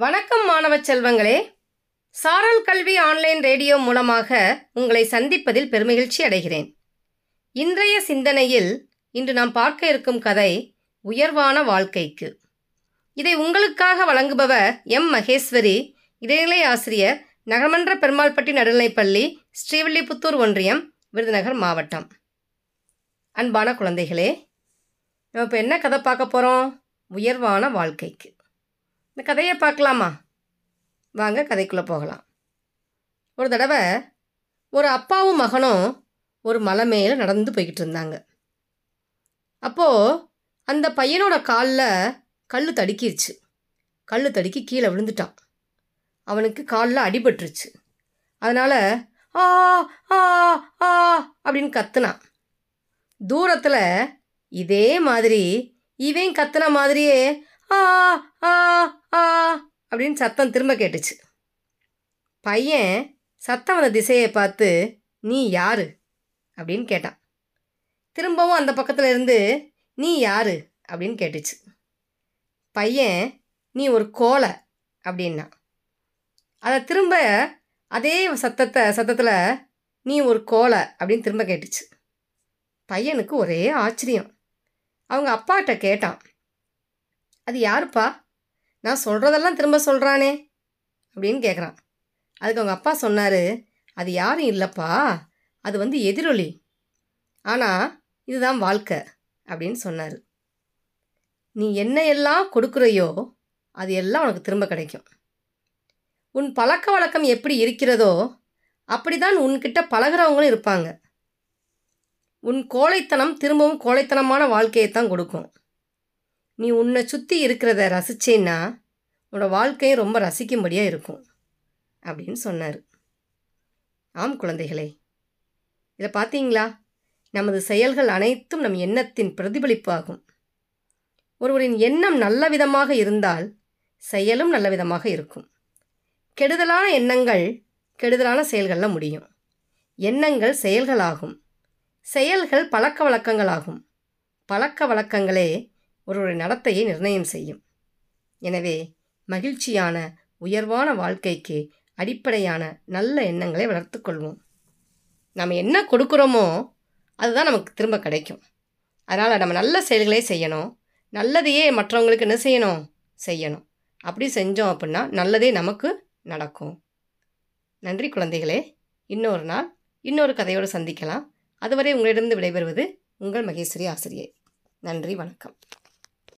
வணக்கம் மாணவ செல்வங்களே. சாரல் கல்வி ஆன்லைன் ரேடியோ மூலமாக உங்களை சந்திப்பதில் பெருமகிழ்ச்சி அடைகிறேன். இன்றைய சிந்தனையில் இன்று நாம் பார்க்க இருக்கும் கதை உயர்வான வாழ்க்கைக்கு. இதை உங்களுக்காக வழங்குபவர் எம். மகேஸ்வரி இடைநிலை ஆசிரியர் நகர்மன்ற பெருமாள்பட்டி நடுநிலைப்பள்ளி ஸ்ரீவில்லிபுத்தூர் ஒன்றியம் விருதுநகர் மாவட்டம். அன்பான குழந்தைகளே நம்ம இப்போ என்ன கதை பார்க்க போகிறோம் உயர்வான வாழ்க்கைக்கு. இந்த கதையை பார்க்கலாமா? வாங்க கதைக்குள்ளே போகலாம். ஒரு தடவை ஒரு அப்பாவும் மகனும் ஒரு மலை மேலே நடந்து போய்கிட்டு இருந்தாங்க. அப்போது அந்த பையனோட காலில் கல் தடுக்கிருச்சு. கல் தடுக்கி கீழே விழுந்துட்டான். அவனுக்கு காலில் அடிபட்டுருச்சு. அதனால் ஆ ஆ ஆ அப்படின்னு கத்துனான். தூரத்தில் இதே மாதிரி இவன் கத்துன மாதிரியே ஆ ஆ ஆ அப்படின்னு சத்தம் திரும்ப கேட்டுச்சு. பையன் சத்தம் வந்த திசையை பார்த்து நீ யாரு? அப்படின்னு கேட்டான். திரும்பவும் அந்த பக்கத்தில் இருந்து நீ யாரு? அப்படின்னு கேட்டுச்சு. பையன் நீ ஒரு கோலை அப்படின்னா அதை திரும்ப அதே சத்தத்தை சத்தத்தில் நீ ஒரு கோலை அப்படின்னு திரும்ப கேட்டுச்சு. பையனுக்கு ஒரே ஆச்சரியம். அவங்க அப்பாட்ட கேட்டான். அது யாருப்பா? நான் சொல்கிறதெல்லாம் திரும்ப சொல்கிறானே அப்படின்னு கேட்குறான் அதுக்கு அவங்க அப்பா சொன்னார் அது யாரும் இல்லைப்பா அது வந்து எதிரொலி. ஆனால் இதுதான் வாழ்க்கை அப்படின்னு சொன்னார். நீ என்ன எல்லாம் கொடுக்குறையோ அது எல்லாம் உனக்கு திரும்ப கிடைக்கும். உன் பழக்க வழக்கம் எப்படி இருக்கிறதோ அப்படிதான் உன்கிட்ட பழகிறவங்களும் இருப்பாங்க. உன் கோழைத்தனம் திரும்பவும் கோழைத்தனமான வாழ்க்கையை தான் கொடுக்கும். நீ உன்னை சுற்றி இருக்கிறத ரசிச்சேன்னா உன்னோட வாழ்க்கையும் ரொம்ப ரசிக்கும்படியாக இருக்கும் அப்படின்னு சொன்னார். ஆம் குழந்தைகளே இதை பார்த்தீங்களா? நமது செயல்கள் அனைத்தும் நம் எண்ணத்தின் பிரதிபலிப்பாகும். ஒருவரின் எண்ணம் நல்ல விதமாக இருந்தால் செயலும் நல்ல விதமாக இருக்கும். கெடுதலான எண்ணங்கள் கெடுதலான செயல்களில் முடியும். எண்ணங்கள் செயல்களாகும். செயல்கள் பழக்க வழக்கங்களாகும். பழக்க வழக்கங்களே ஒருவருடைய நடத்தையை நிர்ணயம் செய்யும். எனவே மகிழ்ச்சியான உயர்வான வாழ்க்கைக்கு அடிப்படையான நல்ல எண்ணங்களை வளர்த்து கொள்வோம். நம்ம என்ன கொடுக்குறோமோ அதுதான் நமக்கு திரும்ப கிடைக்கும். அதனால் நம்ம நல்ல செயல்களை செய்யணும். நல்லதையே மற்றவங்களுக்கு என்ன செய்யணும்? செய்யணும். அப்படி செஞ்சோம் அப்படின்னா நல்லதே நமக்கு நடக்கும். நன்றி குழந்தைகளே. இன்னொரு நாள் இன்னொரு கதையோடு சந்திக்கலாம். அதுவரை உங்களிடமிருந்து விடைபெறுவது உங்கள் மகேஸ்வரி ஆசிரியை. நன்றி வணக்கம்.